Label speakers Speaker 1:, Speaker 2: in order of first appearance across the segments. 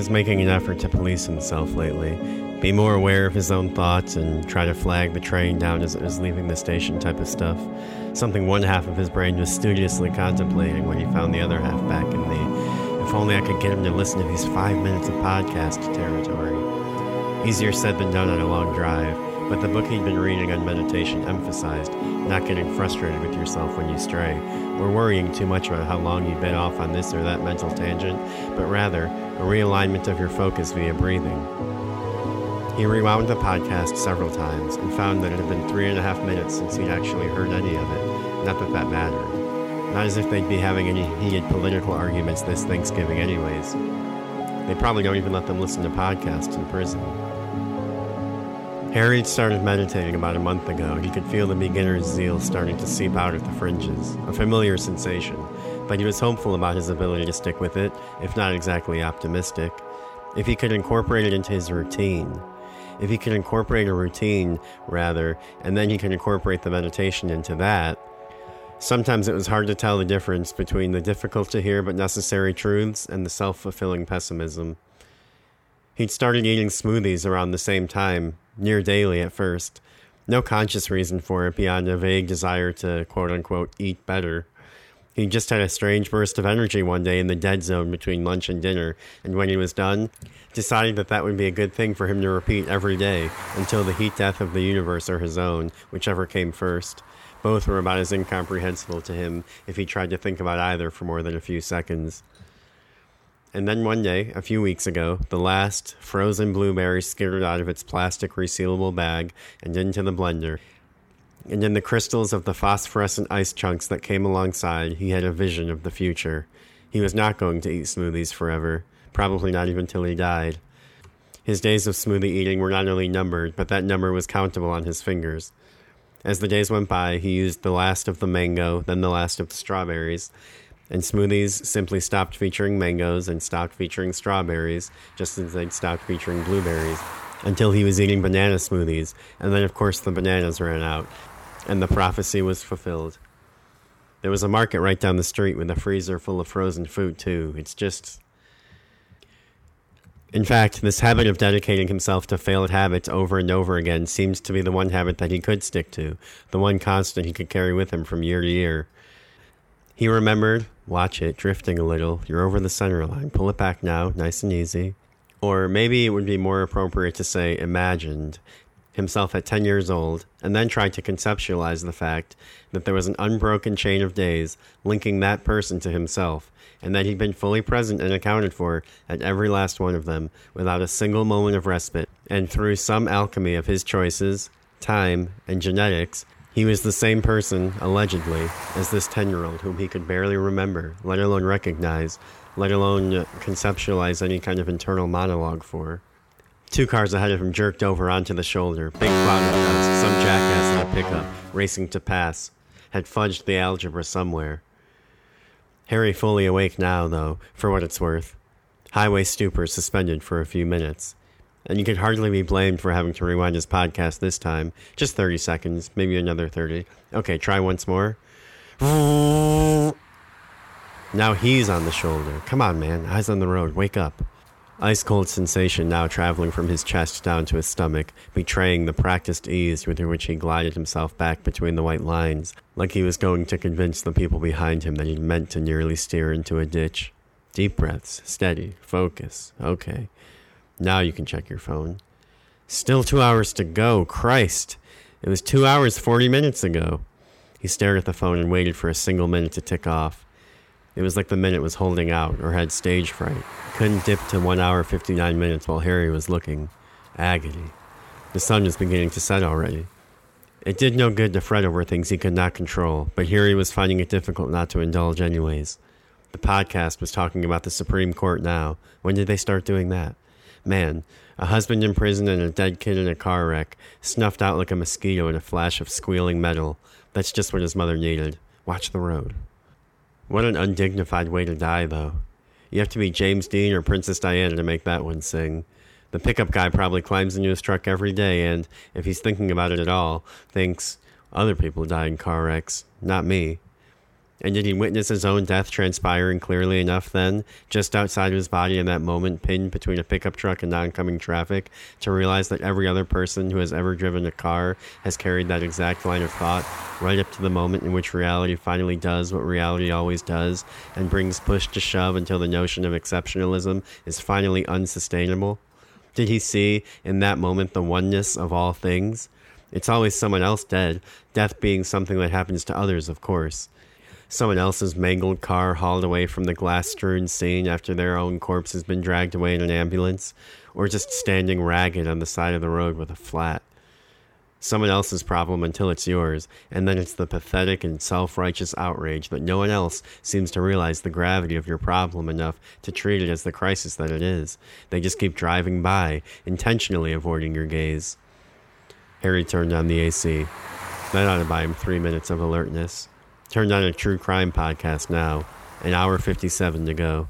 Speaker 1: Was making an effort to police himself lately, be more aware of his own thoughts, and try to flag the train down as it was leaving the station type of stuff. Something one half of his brain was studiously contemplating when he found the other half back in the if only I could get him to listen to these five minutes of podcast territory. Easier said than done on a long drive, but the book he'd been reading on meditation emphasized not getting frustrated with yourself when you stray, or worrying too much about how long you bit off on this or that mental tangent, but rather a realignment of your focus via breathing. He rewound the podcast several times and found that it had been three and a half minutes since he'd actually heard any of it. Not that that mattered. Not as if they'd be having any heated political arguments this Thanksgiving, anyways. They probably don't even let them listen to podcasts in prison. Harry had started meditating about a month ago, and he could feel the beginner's zeal starting to seep out at the fringes, a familiar sensation, but he was hopeful about his ability to stick with it, if not exactly optimistic. If he could incorporate it into his routine. If he could incorporate a routine, rather, and then he could incorporate the meditation into that. Sometimes it was hard to tell the difference between the difficult to hear but necessary truths and the self fulfilling pessimism. He'd started eating smoothies around the same time, near daily at first. No conscious reason for it beyond a vague desire to quote unquote eat better. He just had a strange burst of energy one day in the dead zone between lunch and dinner, and when he was done, decided that that would be a good thing for him to repeat every day until the heat death of the universe or his own, whichever came first. Both were about as incomprehensible to him if he tried to think about either for more than a few seconds. And then one day, a few weeks ago, the last frozen blueberry skittered out of its plastic resealable bag and into the blender. And in the crystals of the phosphorescent ice chunks that came alongside, he had a vision of the future. He was not going to eat smoothies forever, probably not even till he died. His days of smoothie eating were not only numbered, but that number was countable on his fingers. As the days went by, he used the last of the mango, then the last of the strawberries, and smoothies simply stopped featuring mangoes and stopped featuring strawberries, just as they'd stopped featuring blueberries, until he was eating banana smoothies, and then of course the bananas ran out, and the prophecy was fulfilled. There was a market right down the street with a freezer full of frozen food, too. It's just. In fact, this habit of dedicating himself to failed habits over and over again seems to be the one habit that he could stick to, the one constant he could carry with him from year to year. He remembered, watch it, drifting a little. You're over the center line. Pull it back now, nice and easy. Or maybe it would be more appropriate to say imagined himself at 10 years old, and then tried to conceptualize the fact that there was an unbroken chain of days linking that person to himself, and that he'd been fully present and accounted for at every last one of them without a single moment of respite, and through some alchemy of his choices, time, and genetics, he was the same person, allegedly, as this 10 year old whom he could barely remember, let alone recognize, let alone conceptualize any kind of internal monologue for. Two cars ahead of him jerked over onto the shoulder. Big cloud of dust. Some jackass in a pickup, racing to pass, had fudged the algebra somewhere. Harry fully awake now, though, for what it's worth. Highway stupor suspended for a few minutes. And you could hardly be blamed for having to rewind his podcast this time. Just 30 seconds, maybe another 30. Okay, try once more. Now he's on the shoulder. Come on, man. Eyes on the road. Wake up. Ice cold sensation now traveling from his chest down to his stomach, betraying the practiced ease with which he glided himself back between the white lines, like he was going to convince the people behind him that he'd meant to nearly steer into a ditch. Deep breaths, steady, focus. Okay. Now you can check your phone. Still two hours to go. Christ! It was two hours, 40 minutes ago. He stared at the phone and waited for a single minute to tick off. It was like the minute was holding out or had stage fright. Couldn't dip to 1 hour 59 minutes while Harry was looking. Agony. The sun was beginning to set already. It did no good to fret over things he could not control, but Harry was finding it difficult not to indulge anyways. The podcast was talking about the Supreme Court now. When did they start doing that? Man, a husband in prison and a dead kid in a car wreck, snuffed out like a mosquito in a flash of squealing metal. That's just what his mother needed. Watch the road. What an undignified way to die, though. You have to be James Dean or Princess Diana to make that one sing. The pickup guy probably climbs into his truck every day and, if he's thinking about it at all, thinks, other people die in car wrecks, not me. And did he witness his own death transpiring clearly enough then, just outside of his body in that moment, pinned between a pickup truck and oncoming traffic, to realize that every other person who has ever driven a car has carried that exact line of thought right up to the moment in which reality finally does what reality always does and brings push to shove until the notion of exceptionalism is finally unsustainable? Did he see in that moment the oneness of all things? It's always someone else dead, death being something that happens to others, of course someone else's mangled car hauled away from the glass strewn scene after their own corpse has been dragged away in an ambulance, or just standing ragged on the side of the road with a flat. Someone else's problem until it's yours, and then it's the pathetic and self righteous outrage that no one else seems to realize the gravity of your problem enough to treat it as the crisis that it is. They just keep driving by, intentionally avoiding your gaze. Harry turned on the AC. That ought to buy him three minutes of alertness. Turned on a true crime podcast now. An hour 57 to go.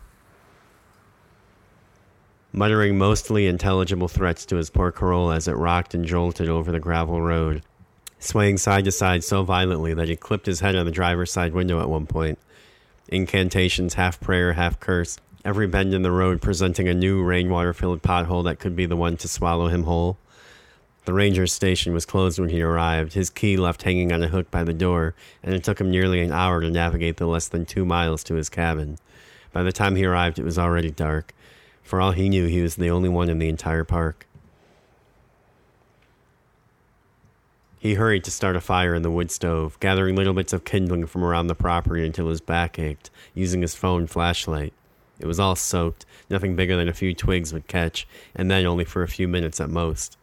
Speaker 1: Muttering mostly intelligible threats to his poor Corolla as it rocked and jolted over the gravel road, swaying side to side so violently that he clipped his head on the driver's side window at one point. Incantations, half prayer, half curse, every bend in the road presenting a new rainwater filled pothole that could be the one to swallow him whole. The ranger's station was closed when he arrived, his key left hanging on a hook by the door, and it took him nearly an hour to navigate the less than two miles to his cabin. By the time he arrived, it was already dark. For all he knew, he was the only one in the entire park. He hurried to start a fire in the wood stove, gathering little bits of kindling from around the property until his back ached, using his phone flashlight. It was all soaked, nothing bigger than a few twigs would catch, and then only for a few minutes at most.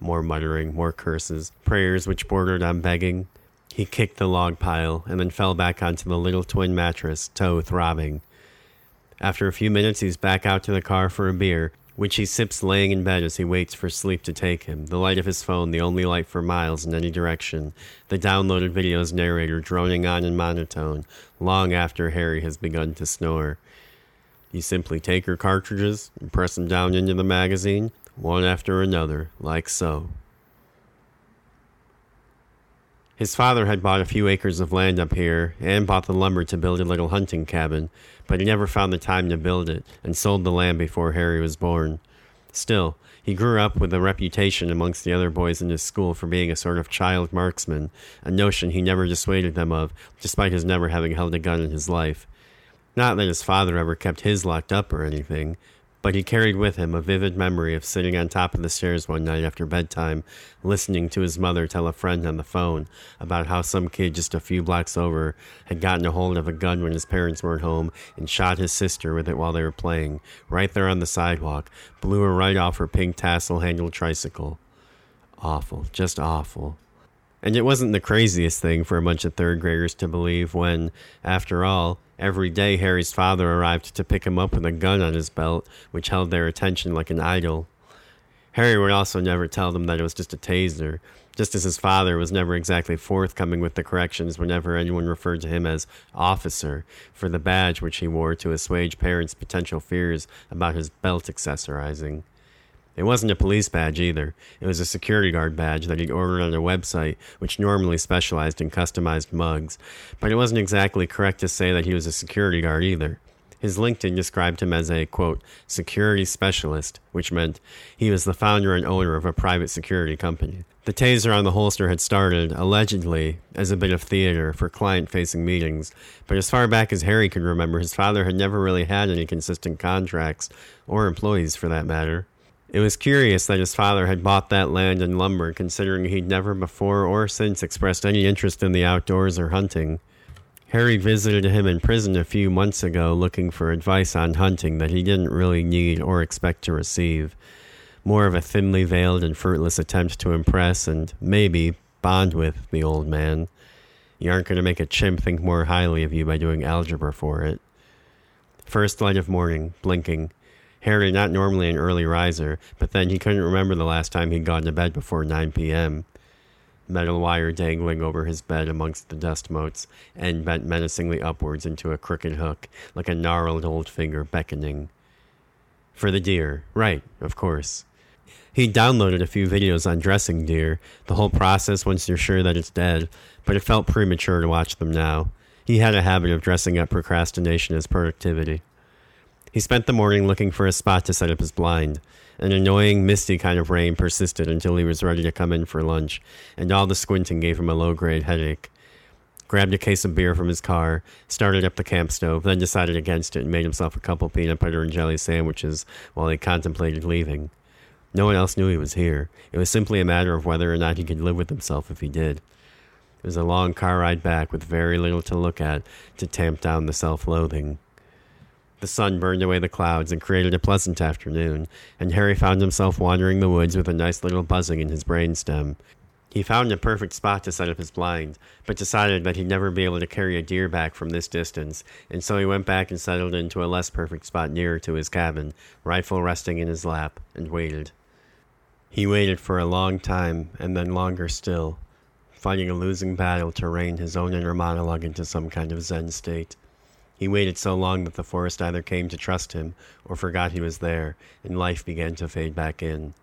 Speaker 1: More muttering, more curses, prayers which bordered on begging. He kicked the log pile and then fell back onto the little twin mattress, toe throbbing. After a few minutes, he's back out to the car for a beer, which he sips laying in bed as he waits for sleep to take him, the light of his phone the only light for miles in any direction, the downloaded video's narrator droning on in monotone, long after Harry has begun to snore. You simply take your cartridges and press them down into the magazine, one after another, like so. His father had bought a few acres of land up here and bought the lumber to build a little hunting cabin, but he never found the time to build it and sold the land before Harry was born. Still, he grew up with a reputation amongst the other boys in his school for being a sort of child marksman, a notion he never dissuaded them of, despite his never having held a gun in his life. Not that his father ever kept his locked up or anything, but he carried with him a vivid memory of sitting on top of the stairs one night after bedtime, listening to his mother tell a friend on the phone about how some kid just a few blocks over had gotten a hold of a gun when his parents weren't home and shot his sister with it while they were playing, right there on the sidewalk, blew her right off her pink tassel handled tricycle. Awful, just awful. And it wasn't the craziest thing for a bunch of third graders to believe when, after all, Every day, Harry's father arrived to pick him up with a gun on his belt, which held their attention like an idol. Harry would also never tell them that it was just a taser, just as his father was never exactly forthcoming with the corrections whenever anyone referred to him as officer for the badge which he wore to assuage parents' potential fears about his belt accessorizing. It wasn't a police badge either. It was a security guard badge that he'd ordered on a website, which normally specialized in customized mugs. But it wasn't exactly correct to say that he was a security guard either. His LinkedIn described him as a, quote, security specialist, which meant he was the founder and owner of a private security company. The taser on the holster had started, allegedly, as a bit of theater for client facing meetings, but as far back as Harry could remember, his father had never really had any consistent contracts, or employees for that matter. It was curious that his father had bought that land and lumber, considering he'd never before or since expressed any interest in the outdoors or hunting. Harry visited him in prison a few months ago looking for advice on hunting that he didn't really need or expect to receive. More of a thinly veiled and fruitless attempt to impress and, maybe, bond with the old man. You aren't going to make a chimp think more highly of you by doing algebra for it. First light of morning, blinking. Harry, not normally an early riser, but then he couldn't remember the last time he'd gone to bed before 9 p.m. Metal wire dangling over his bed amongst the dust motes, and bent menacingly upwards into a crooked hook, like a gnarled old finger beckoning. For the deer, right, of course. He downloaded a few videos on dressing deer, the whole process once you're sure that it's dead, but it felt premature to watch them now. He had a habit of dressing up procrastination as productivity. He spent the morning looking for a spot to set up his blind. An annoying, misty kind of rain persisted until he was ready to come in for lunch, and all the squinting gave him a low grade headache. Grabbed a case of beer from his car, started up the camp stove, then decided against it and made himself a couple peanut butter and jelly sandwiches while he contemplated leaving. No one else knew he was here. It was simply a matter of whether or not he could live with himself if he did. It was a long car ride back with very little to look at to tamp down the self loathing. The sun burned away the clouds and created a pleasant afternoon, and Harry found himself wandering the woods with a nice little buzzing in his brainstem. He found a perfect spot to set up his blind, but decided that he'd never be able to carry a deer back from this distance, and so he went back and settled into a less perfect spot nearer to his cabin, rifle resting in his lap, and waited. He waited for a long time, and then longer still, fighting a losing battle to rein his own inner monologue into some kind of Zen state. He waited so long that the forest either came to trust him or forgot he was there, and life began to fade back in.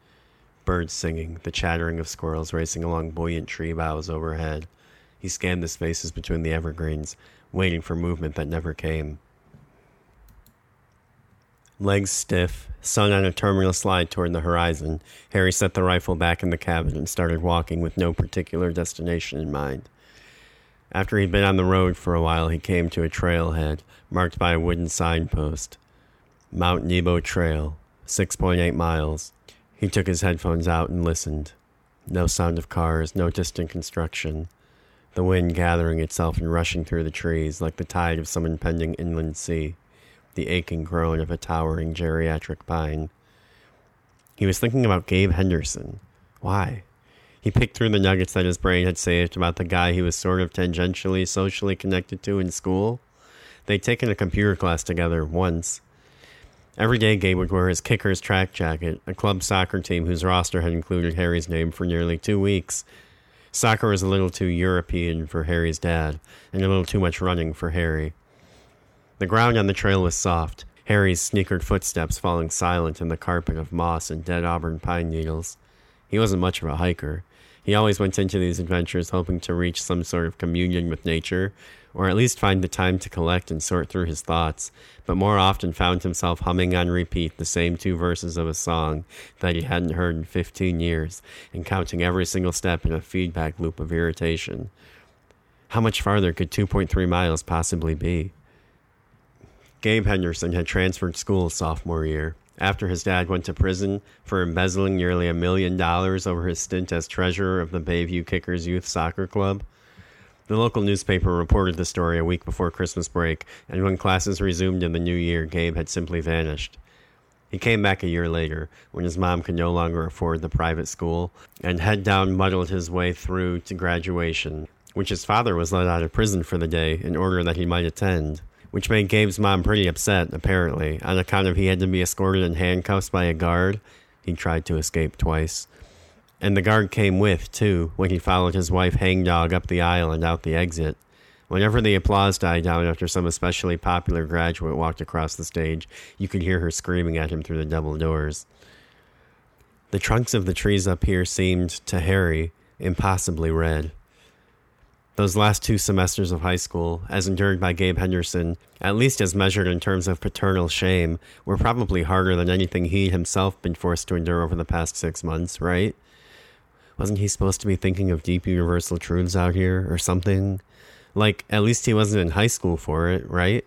Speaker 1: Birds singing, the chattering of squirrels racing along buoyant tree boughs overhead. He scanned the spaces between the evergreens, waiting for movement that never came. Legs stiff, sun on a terminal slide toward the horizon, Harry set the rifle back in the cabin and started walking with no particular destination in mind. After he'd been on the road for a while, he came to a trailhead marked by a wooden signpost Mount Nebo Trail, 6.8 miles. He took his headphones out and listened. No sound of cars, no distant construction. The wind gathering itself and rushing through the trees like the tide of some impending inland sea, the aching groan of a towering geriatric pine. He was thinking about Gabe Henderson. Why? He picked through the nuggets that his brain had saved about the guy he was sort of tangentially socially connected to in school. They'd taken a computer class together once. Every day, Gabe would wear his kicker's track jacket, a club soccer team whose roster had included Harry's name for nearly two weeks. Soccer was a little too European for Harry's dad, and a little too much running for Harry. The ground on the trail was soft, Harry's sneakered footsteps falling silent in the carpet of moss and dead auburn pine needles. He wasn't much of a hiker. He always went into these adventures hoping to reach some sort of communion with nature, or at least find the time to collect and sort through his thoughts, but more often found himself humming on repeat the same two verses of a song that he hadn't heard in 15 years, and counting every single step in a feedback loop of irritation. How much farther could 2.3 miles possibly be? Gabe Henderson had transferred school sophomore year after his dad went to prison for embezzling nearly a million dollars over his stint as treasurer of the Bayview Kickers Youth Soccer Club. The local newspaper reported the story a week before Christmas break, and when classes resumed in the new year, Gabe had simply vanished. He came back a year later, when his mom could no longer afford the private school, and head down muddled his way through to graduation, which his father was let out of prison for the day in order that he might attend which made Gabe's mom pretty upset, apparently, on account of he had to be escorted in handcuffs by a guard. He tried to escape twice. And the guard came with, too, when he followed his wife hangdog up the aisle and out the exit. Whenever the applause died down after some especially popular graduate walked across the stage, you could hear her screaming at him through the double doors. The trunks of the trees up here seemed, to Harry, impossibly red. Those last two semesters of high school, as endured by Gabe Henderson, at least as measured in terms of paternal shame, were probably harder than anything he himself been forced to endure over the past six months, right? Wasn't he supposed to be thinking of deep universal truths out here or something? Like, at least he wasn't in high school for it, right?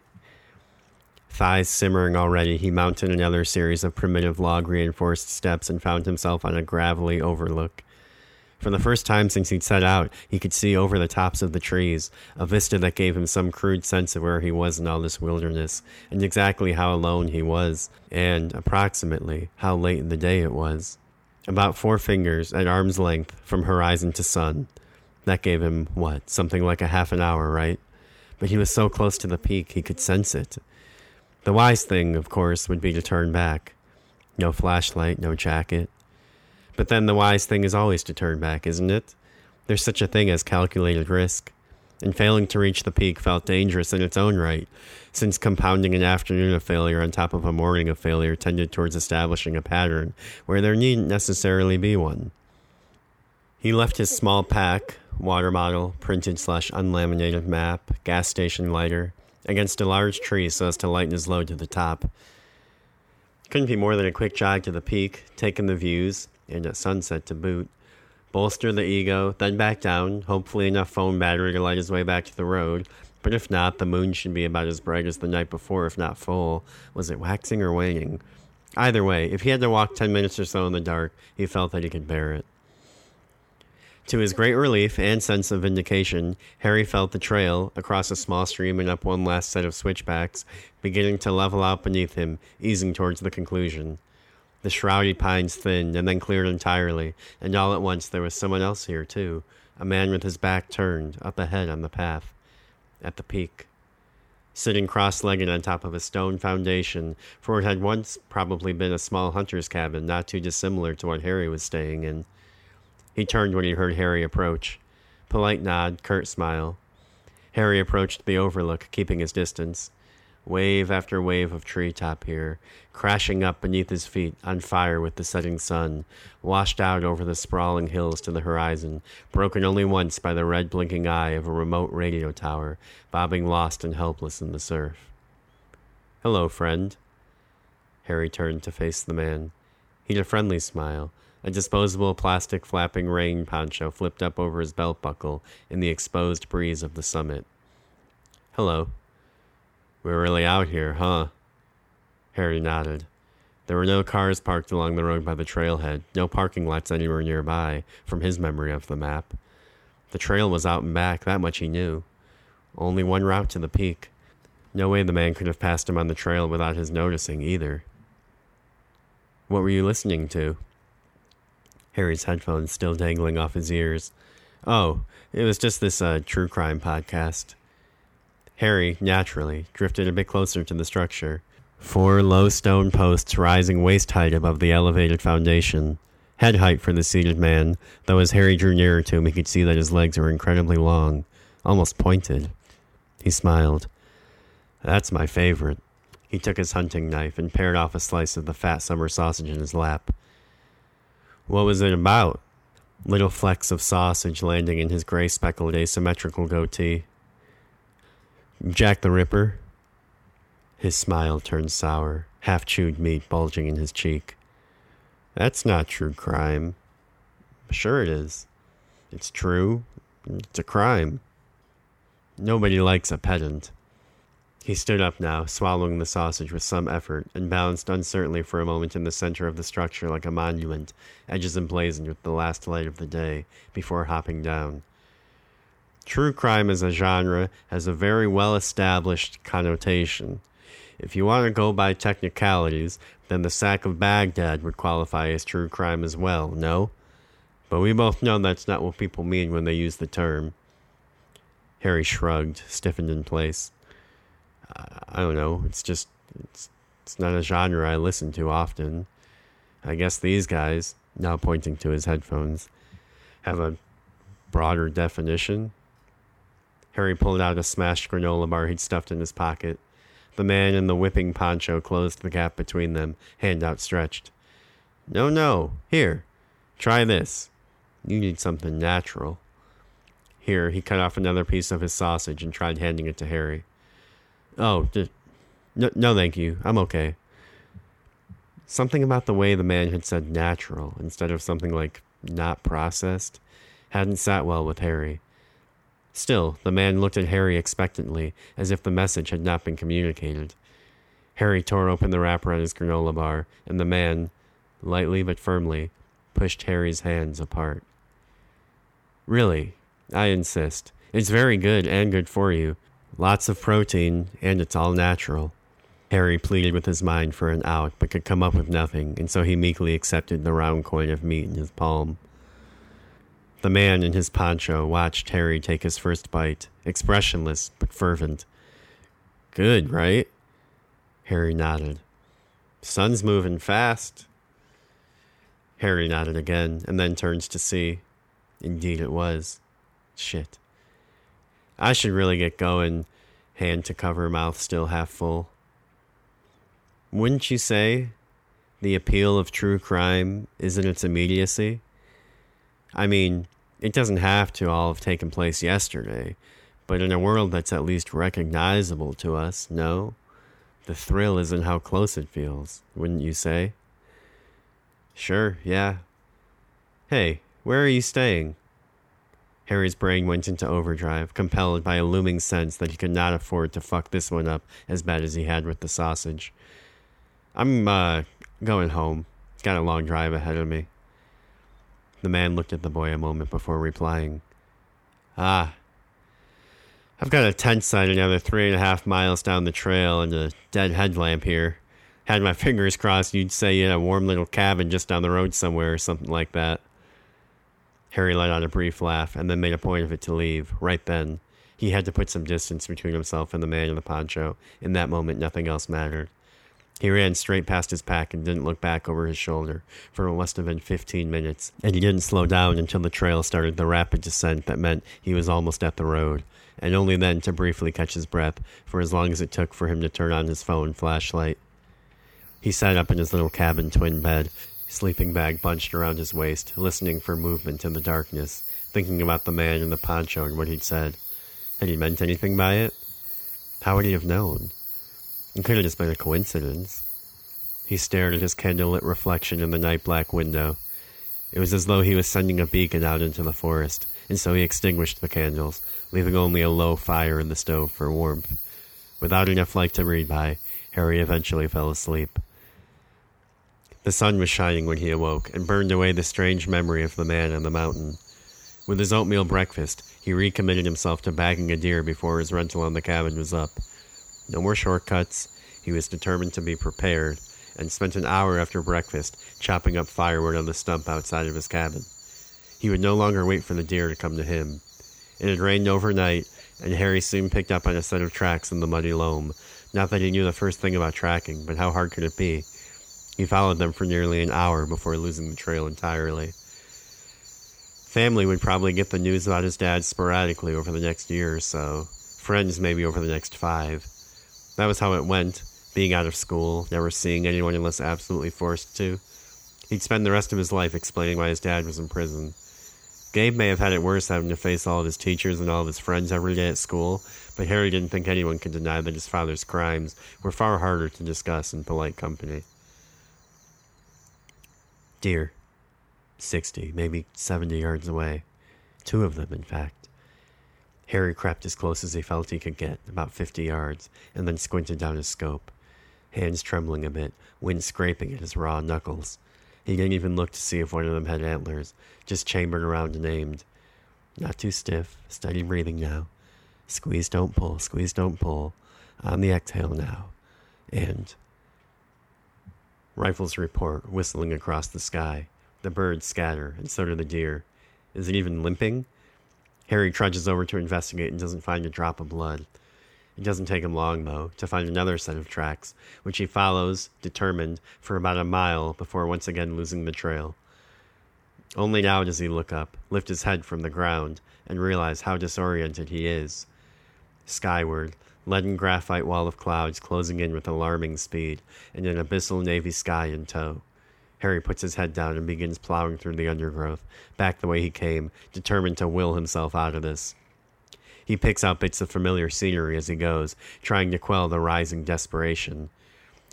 Speaker 1: Thighs simmering already, he mounted another series of primitive log reinforced steps and found himself on a gravelly overlook. For the first time since he'd set out, he could see over the tops of the trees, a vista that gave him some crude sense of where he was in all this wilderness, and exactly how alone he was, and, approximately, how late in the day it was. About four fingers, at arm's length, from horizon to sun. That gave him, what, something like a half an hour, right? But he was so close to the peak he could sense it. The wise thing, of course, would be to turn back. No flashlight, no jacket, but then the wise thing is always to turn back, isn't it? There's such a thing as calculated risk. And failing to reach the peak felt dangerous in its own right, since compounding an afternoon of failure on top of a morning of failure tended towards establishing a pattern where there needn't necessarily be one. He left his small pack, water bottle, printed slash unlaminated map, gas station lighter, against a large tree so as to lighten his load to the top. Couldn't be more than a quick jog to the peak, take in the views, and at sunset to boot. Bolster the ego, then back down, hopefully enough phone battery to light his way back to the road. But if not, the moon should be about as bright as the night before, if not full. Was it waxing or waning? Either way, if he had to walk ten minutes or so in the dark, he felt that he could bear it. To his great relief and sense of vindication, Harry felt the trail across a small stream and up one last set of switchbacks beginning to level out beneath him, easing towards the conclusion. The shrouded pines thinned and then cleared entirely, and all at once there was someone else here, too, a man with his back turned, up ahead on the path, at the peak. Sitting cross legged on top of a stone foundation, for it had once probably been a small hunter's cabin not too dissimilar to what Harry was staying in. He turned when he heard Harry approach. Polite nod, curt smile. Harry approached the overlook, keeping his distance. Wave after wave of treetop here, crashing up beneath his feet, on fire with the setting sun, washed out over the sprawling hills to the horizon, broken only once by the red blinking eye of a remote radio tower, bobbing lost and helpless in the surf. Hello, friend. Harry turned to face the man. He'd a friendly smile, a disposable plastic flapping rain poncho flipped up over his belt buckle in the exposed breeze of the summit. Hello. We're really out here, huh? Harry nodded. There were no cars parked along the road by the trailhead, no parking lots anywhere nearby, from his memory of the map. The trail was out and back, that much he knew. Only one route to the peak. No way the man could have passed him on the trail without his noticing, either. What were you listening to? Harry's headphones still dangling off his ears. Oh, it was just this uh, true crime podcast. Harry, naturally, drifted a bit closer to the structure. Four low stone posts rising waist height above the elevated foundation. Head height for the seated man, though as Harry drew nearer to him, he could see that his legs were incredibly long, almost pointed. He smiled. That's my favorite. He took his hunting knife and pared off a slice of the fat summer sausage in his lap. What was it about? Little flecks of sausage landing in his gray speckled asymmetrical goatee. Jack the Ripper. His smile turned sour, half chewed meat bulging in his cheek. That's not true crime. Sure it is. It's true. It's a crime. Nobody likes a pedant. He stood up now, swallowing the sausage with some effort, and balanced uncertainly for a moment in the center of the structure like a monument, edges emblazoned with the last light of the day, before hopping down. True crime as a genre has a very well established connotation. If you want to go by technicalities, then the sack of Baghdad would qualify as true crime as well, no? But we both know that's not what people mean when they use the term. Harry shrugged, stiffened in place. I don't know. It's just it's it's not a genre I listen to often. I guess these guys, now pointing to his headphones, have a broader definition. Harry pulled out a smashed granola bar he'd stuffed in his pocket. The man in the whipping poncho closed the gap between them, hand outstretched. No, no. Here. Try this. You need something natural. Here, he cut off another piece of his sausage and tried handing it to Harry. Oh, just, no, no, thank you. I'm okay. Something about the way the man had said natural instead of something like not processed hadn't sat well with Harry. Still, the man looked at Harry expectantly, as if the message had not been communicated. Harry tore open the wrapper on his granola bar, and the man, lightly but firmly, pushed Harry's hands apart. Really, I insist. It's very good and good for you, Lots of protein, and it's all natural. Harry pleaded with his mind for an out, but could come up with nothing, and so he meekly accepted the round coin of meat in his palm. The man in his poncho watched Harry take his first bite, expressionless but fervent. Good, right? Harry nodded. Sun's moving fast. Harry nodded again, and then turned to see. Indeed it was. Shit. I should really get going. Hand to cover, mouth still half full. Wouldn't you say the appeal of true crime is in its immediacy? I mean, It doesn't have to all have taken place yesterday, but in a world that's at least recognizable to us, no? The thrill is in how close it feels, wouldn't you say? Sure, yeah. Hey, where are you staying? Harry's brain went into overdrive, compelled by a looming sense that he could not afford to fuck this one up as bad as he had with the sausage. I'm, uh, going home. Got a long drive ahead of me. The man looked at the boy a moment before replying. Ah. I've got a tent site another three and a half miles down the trail and a dead headlamp here. Had my fingers crossed you'd say you had a warm little cabin just down the road somewhere or something like that. Harry let out a brief laugh and then made a point of it to leave, right then. He had to put some distance between himself and the man in the poncho. In that moment, nothing else mattered. He ran straight past his pack and didn't look back over his shoulder for what must have been 15 minutes, and he didn't slow down until the trail started the rapid descent that meant he was almost at the road, and only then to briefly catch his breath for as long as it took for him to turn on his phone flashlight. He sat up in his little cabin twin bed sleeping bag bunched around his waist, listening for movement in the darkness, thinking about the man in the poncho and what he'd said. Had he meant anything by it? How would he have known? It could have just been a coincidence. He stared at his candlelit reflection in the night black window. It was as though he was sending a beacon out into the forest, and so he extinguished the candles, leaving only a low fire in the stove for warmth. Without enough light to read by, Harry eventually fell asleep. The sun was shining when he awoke and burned away the strange memory of the man on the mountain. With his oatmeal breakfast, he recommitted himself to bagging a deer before his rental on the cabin was up. No more shortcuts. He was determined to be prepared and spent an hour after breakfast chopping up firewood on the stump outside of his cabin. He would no longer wait for the deer to come to him. It had rained overnight, and Harry soon picked up on a set of tracks in the muddy loam. Not that he knew the first thing about tracking, but how hard could it be? He followed them for nearly an hour before losing the trail entirely. Family would probably get the news about his dad sporadically over the next year or so, friends maybe over the next five. That was how it went, being out of school, never seeing anyone unless absolutely forced to. He'd spend the rest of his life explaining why his dad was in prison. Gabe may have had it worse having to face all of his teachers and all of his friends every day at school, but Harry didn't think anyone could deny that his father's crimes were far harder to discuss in polite company deer. 60, maybe 70 yards away. Two of them, in fact. Harry crept as close as he felt he could get, about 50 yards, and then squinted down his scope. Hands trembling a bit, wind scraping at his raw knuckles. He didn't even look to see if one of them had antlers, just chambered around and aimed. Not too stiff, steady breathing now. Squeeze, don't pull, squeeze, don't pull. On the exhale now. And Rifles report, whistling across the sky. The birds scatter, and so do the deer. Is it even limping? Harry trudges over to investigate and doesn't find a drop of blood. It doesn't take him long, though, to find another set of tracks, which he follows, determined, for about a mile before once again losing the trail. Only now does he look up, lift his head from the ground, and realize how disoriented he is. Skyward, leaden graphite wall of clouds closing in with alarming speed, and an abyssal navy sky in tow. Harry puts his head down and begins plowing through the undergrowth, back the way he came, determined to will himself out of this. He picks out bits of familiar scenery as he goes, trying to quell the rising desperation.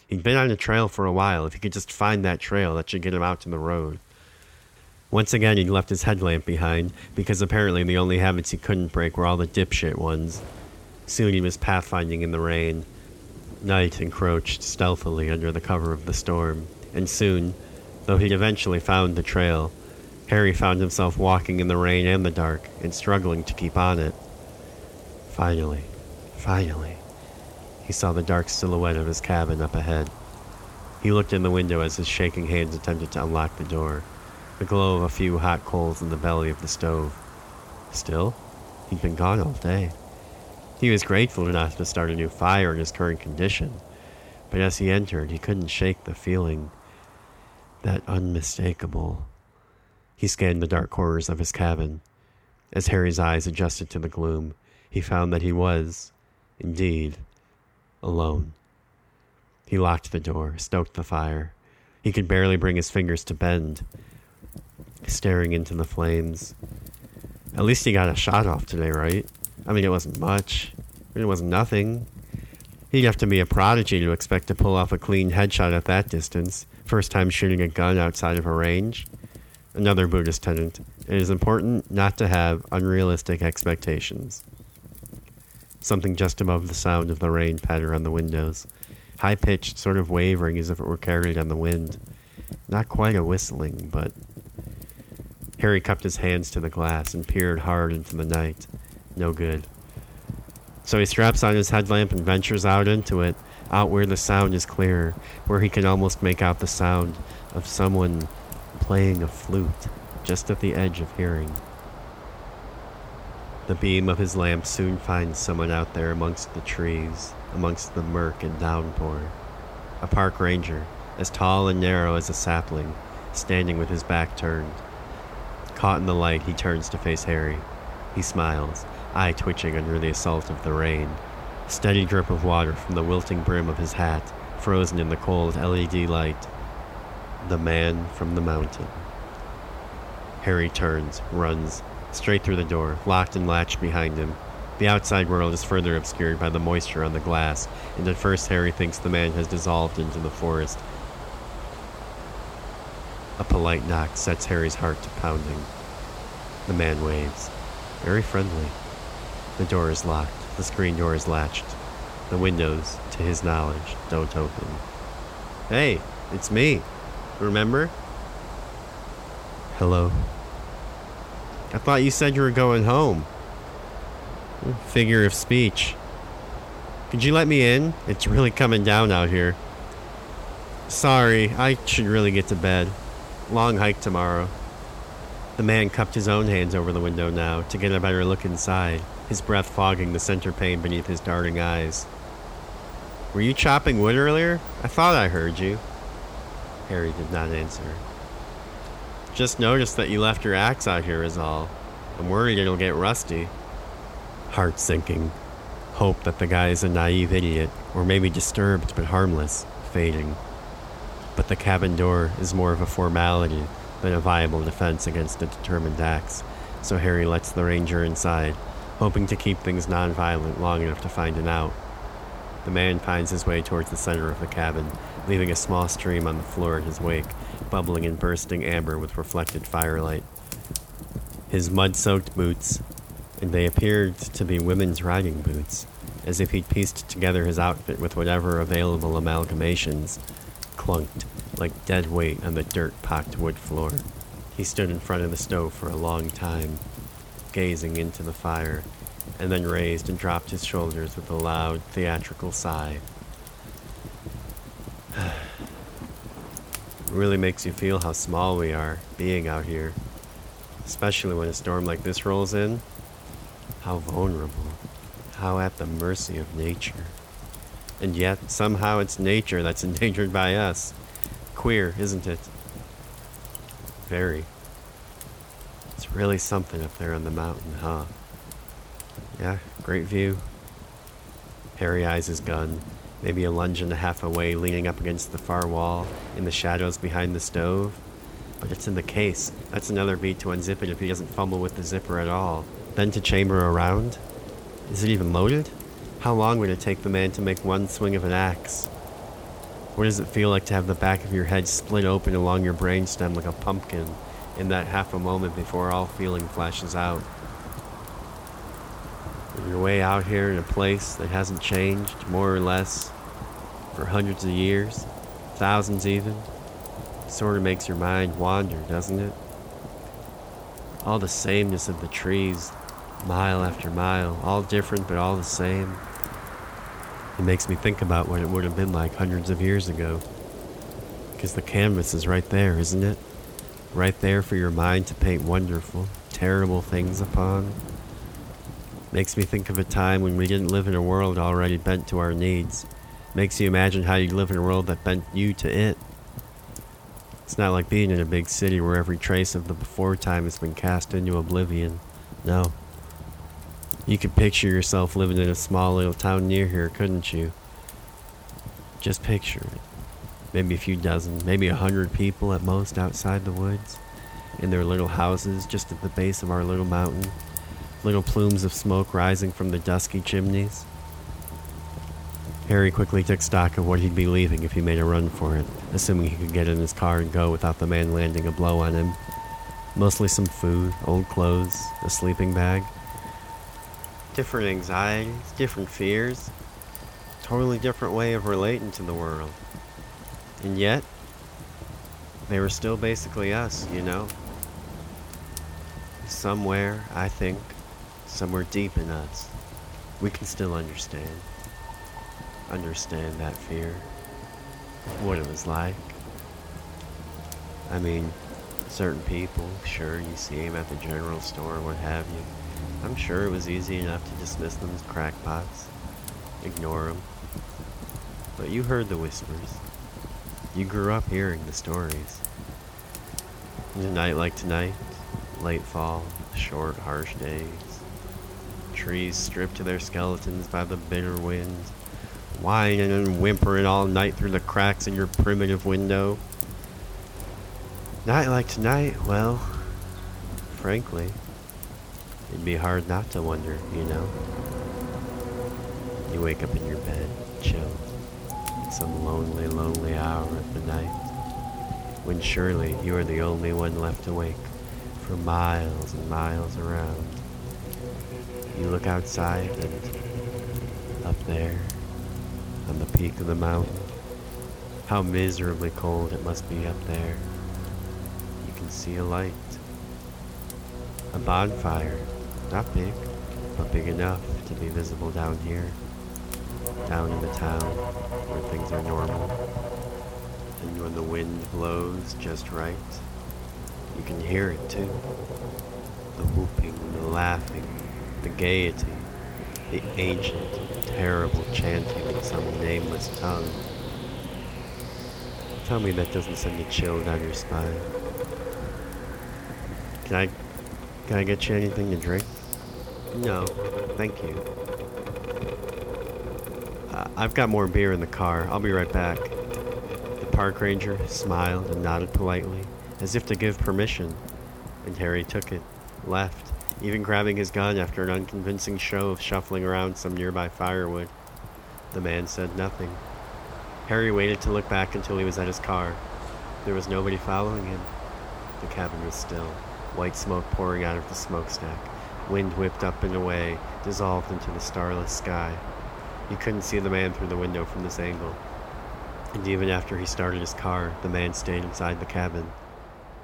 Speaker 1: He'd been on the trail for a while. If he could just find that trail, that should get him out to the road. Once again, he'd left his headlamp behind, because apparently the only habits he couldn't break were all the dipshit ones. Soon he was pathfinding in the rain. Night encroached stealthily under the cover of the storm, and soon, though he'd eventually found the trail, Harry found himself walking in the rain and the dark and struggling to keep on it. Finally, finally, he saw the dark silhouette of his cabin up ahead. He looked in the window as his shaking hands attempted to unlock the door, the glow of a few hot coals in the belly of the stove. Still, he'd been gone all day. He was grateful enough to start a new fire in his current condition, but as he entered, he couldn't shake the feeling that unmistakable. He scanned the dark corners of his cabin. As Harry's eyes adjusted to the gloom, he found that he was, indeed, alone. He locked the door, stoked the fire. He could barely bring his fingers to bend, staring into the flames. At least he got a shot off today, right? I mean, it wasn't much. It wasn't nothing. He'd have to be a prodigy to expect to pull off a clean headshot at that distance. First time shooting a gun outside of a range. Another Buddhist tenet. It is important not to have unrealistic expectations. Something just above the sound of the rain patter on the windows. High pitched, sort of wavering as if it were carried on the wind. Not quite a whistling, but. Harry cupped his hands to the glass and peered hard into the night. No good. So he straps on his headlamp and ventures out into it, out where the sound is clearer, where he can almost make out the sound of someone playing a flute, just at the edge of hearing. The beam of his lamp soon finds someone out there amongst the trees, amongst the murk and downpour. A park ranger, as tall and narrow as a sapling, standing with his back turned. Caught in the light, he turns to face Harry. He smiles, eye twitching under the assault of the rain. Steady drip of water from the wilting brim of his hat, frozen in the cold LED light. The man from the mountain. Harry turns, runs, straight through the door, locked and latched behind him. The outside world is further obscured by the moisture on the glass, and at first Harry thinks the man has dissolved into the forest. A polite knock sets Harry's heart to pounding. The man waves. Very friendly. The door is locked. The screen door is latched. The windows, to his knowledge, don't open. Hey, it's me. Remember? Hello. I thought you said you were going home. Figure of speech. Could you let me in? It's really coming down out here. Sorry, I should really get to bed. Long hike tomorrow. The man cupped his own hands over the window now to get a better look inside, his breath fogging the center pane beneath his darting eyes. Were you chopping wood earlier? I thought I heard you. Harry did not answer. Just noticed that you left your axe out here, is all. I'm worried it'll get rusty. Heart sinking. Hope that the guy is a naive idiot, or maybe disturbed but harmless, fading. But the cabin door is more of a formality than a viable defense against a determined axe, so Harry lets the ranger inside, hoping to keep things non-violent long enough to find an out. The man finds his way towards the center of the cabin, leaving a small stream on the floor in his wake, bubbling and bursting amber with reflected firelight. His mud soaked boots, and they appeared to be women's riding boots, as if he'd pieced together his outfit with whatever available amalgamations, clunked like dead weight on the dirt packed wood floor. He stood in front of the stove for a long time, gazing into the fire, and then raised and dropped his shoulders with a loud, theatrical sigh. it really makes you feel how small we are being out here, especially when a storm like this rolls in. How vulnerable, how at the mercy of nature. And yet, somehow, it's nature that's endangered by us. Queer, isn't it? Very. It's really something up there on the mountain, huh? Yeah, great view. Harry eyes his gun, maybe a lunge and a half away, leaning up against the far wall, in the shadows behind the stove. But it's in the case. That's another beat to unzip it if he doesn't fumble with the zipper at all. Then to chamber around? Is it even loaded? How long would it take the man to make one swing of an axe? What does it feel like to have the back of your head split open along your brainstem like a pumpkin in that half a moment before all feeling flashes out? You're way out here in a place that hasn't changed, more or less, for hundreds of years, thousands even. Sort of makes your mind wander, doesn't it? All the sameness of the trees, mile after mile, all different but all the same. It makes me think about what it would have been like hundreds of years ago. Because the canvas is right there, isn't it? Right there for your mind to paint wonderful, terrible things upon. Makes me think of a time when we didn't live in a world already bent to our needs. Makes you imagine how you'd live in a world that bent you to it. It's not like being in a big city where every trace of the before time has been cast into oblivion. No. You could picture yourself living in a small little town near here, couldn't you? Just picture it. Maybe a few dozen, maybe a hundred people at most outside the woods. in their little houses just at the base of our little mountain, little plumes of smoke rising from the dusky chimneys. Harry quickly took stock of what he'd be leaving if he made a run for it, assuming he could get in his car and go without the man landing a blow on him. Mostly some food, old clothes, a sleeping bag. Different anxieties, different fears. Totally different way of relating to the world. And yet, they were still basically us, you know? Somewhere, I think, somewhere deep in us, we can still understand understand that fear, what it was like. I mean, certain people, sure, you see them at the general store, what have you. I'm sure it was easy enough to dismiss them as crackpots, ignore them. But you heard the whispers. You grew up hearing the stories. A night like tonight, late fall, short, harsh days, trees stripped to their skeletons by the bitter wind, whining and whimpering all night through the cracks in your primitive window. Night like tonight, well, frankly, it'd be hard not to wonder, you know. You wake up in your bed, chilled, in some lonely, lonely hour of the night, when surely you are the only one left awake for miles and miles around. You look outside and up there, on the peak of the mountain. How miserably cold it must be up there. You can see a light. A bonfire. Not big, but big enough to be visible down here. Down in the town where things are normal. And when the wind blows just right, you can hear it too. The whooping, the laughing, the gaiety, the ancient, terrible chanting in some nameless tongue. Tell me that doesn't send a chill down your spine. Can I, can I get you anything to drink? No, thank you. Uh, I've got more beer in the car. I'll be right back. The park ranger smiled and nodded politely, as if to give permission, and Harry took it, left, even grabbing his gun after an unconvincing show of shuffling around some nearby firewood. The man said nothing. Harry waited to look back until he was at his car. There was nobody following him. The cabin was still, white smoke pouring out of the smokestack. Wind whipped up and away, dissolved into the starless sky. You couldn't see the man through the window from this angle. And even after he started his car, the man stayed inside the cabin.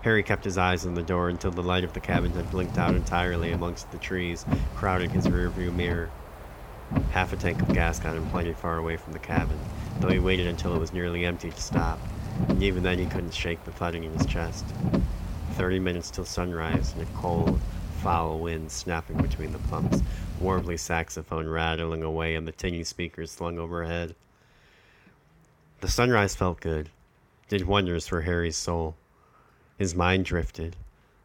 Speaker 1: Harry kept his eyes on the door until the light of the cabin had blinked out entirely amongst the trees crowding his rearview mirror. Half a tank of gas got him plenty far away from the cabin, though he waited until it was nearly empty to stop, and even then he couldn't shake the thudding in his chest. Thirty minutes till sunrise, and a cold, foul wind snapping between the pumps, warbly saxophone rattling away on the tinny speakers slung overhead. The sunrise felt good, did wonders for Harry's soul. His mind drifted.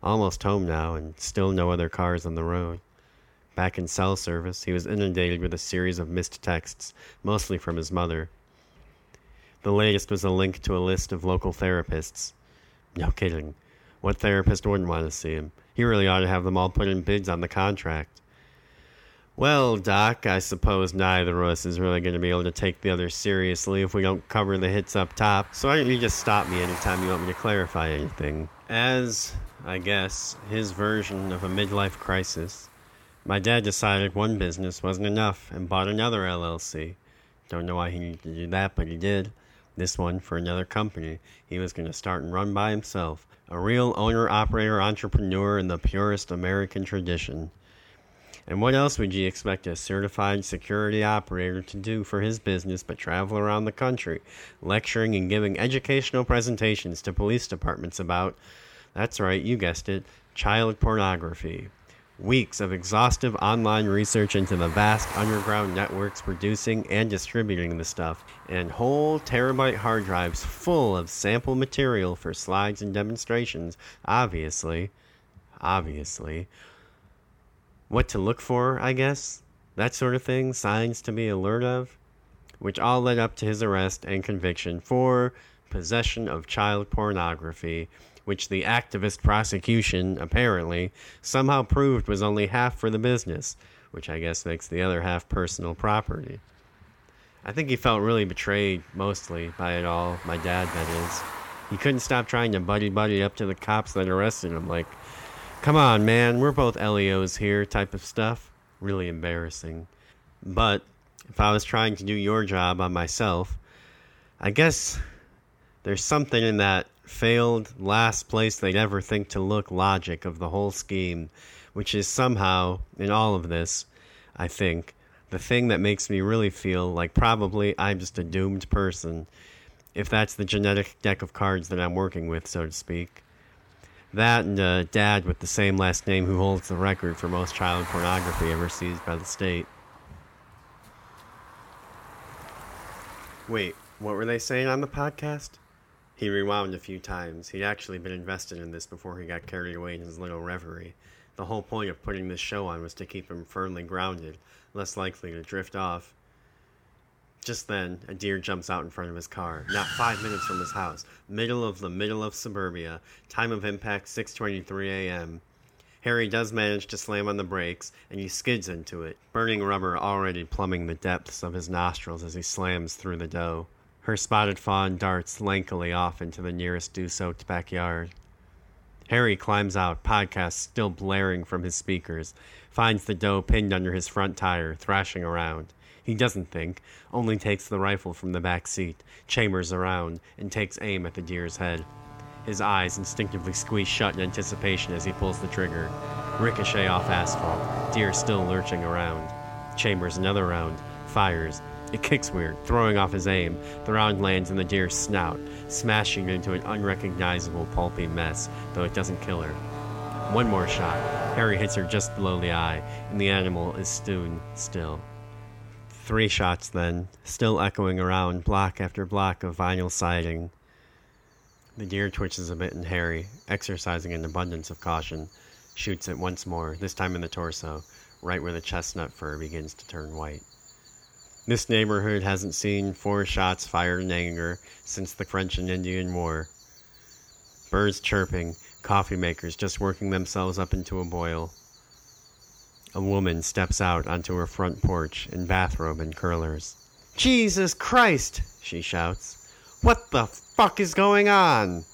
Speaker 1: Almost home now, and still no other cars on the road. Back in cell service, he was inundated with a series of missed texts, mostly from his mother. The latest was a link to a list of local therapists. No kidding. What therapist wouldn't want to see him? He really ought to have them all put in bids on the contract. Well, Doc, I suppose neither of us is really going to be able to take the other seriously if we don't cover the hits up top, so why don't you just stop me anytime you want me to clarify anything? As, I guess, his version of a midlife crisis, my dad decided one business wasn't enough and bought another LLC. Don't know why he needed to do that, but he did. This one for another company he was going to start and run by himself. A real owner operator entrepreneur in the purest American tradition. And what else would you expect a certified security operator to do for his business but travel around the country, lecturing and giving educational presentations to police departments about, that's right, you guessed it, child pornography? Weeks of exhaustive online research into the vast underground networks producing and distributing the stuff, and whole terabyte hard drives full of sample material for slides and demonstrations, obviously. Obviously what to look for, I guess, that sort of thing, signs to be alert of, which all led up to his arrest and conviction for possession of child pornography, which the activist prosecution, apparently, somehow proved was only half for the business, which I guess makes the other half personal property. I think he felt really betrayed, mostly, by it all, my dad, that is. He couldn't stop trying to buddy buddy up to the cops that arrested him, like, come on, man, we're both Leos here, type of stuff. Really embarrassing. But if I was trying to do your job on myself, I guess there's something in that failed last place they'd ever think to look logic of the whole scheme, which is somehow, in all of this, I think, the thing that makes me really feel like probably I'm just a doomed person, if that's the genetic deck of cards that I'm working with, so to speak. That and a dad with the same last name who holds the record for most child pornography ever seized by the state. Wait, what were they saying on the podcast? He rewound a few times. He'd actually been invested in this before he got carried away in his little reverie. The whole point of putting this show on was to keep him firmly grounded, less likely to drift off. Just then, a deer jumps out in front of his car, not five minutes from his house, middle of the middle of suburbia, time of impact 6.23 a.m. Harry does manage to slam on the brakes, and he skids into it, burning rubber already plumbing the depths of his nostrils as he slams through the doe. Her spotted fawn darts lankily off into the nearest dew-soaked backyard. Harry climbs out, podcast still blaring from his speakers, finds the doe pinned under his front tire, thrashing around. He doesn't think, only takes the rifle from the back seat, chambers around, and takes aim at the deer's head. His eyes instinctively squeeze shut in anticipation as he pulls the trigger. Ricochet off asphalt, deer still lurching around. Chambers another round, fires, it kicks weird, throwing off his aim. The round lands in the deer's snout, smashing it into an unrecognizable pulpy mess, though it doesn't kill her. One more shot. Harry hits her just below the eye, and the animal is stone still. Three shots then, still echoing around, block after block of vinyl siding. The deer twitches a bit and Harry, exercising an abundance of caution, shoots it once more, this time in the torso, right where the chestnut fur begins to turn white. This neighborhood hasn't seen four shots fired in anger since the French and Indian War. Birds chirping, coffee makers just working themselves up into a boil. A woman steps out onto her front porch in bathrobe and curlers. Jesus Christ! she shouts. What the fuck is going on?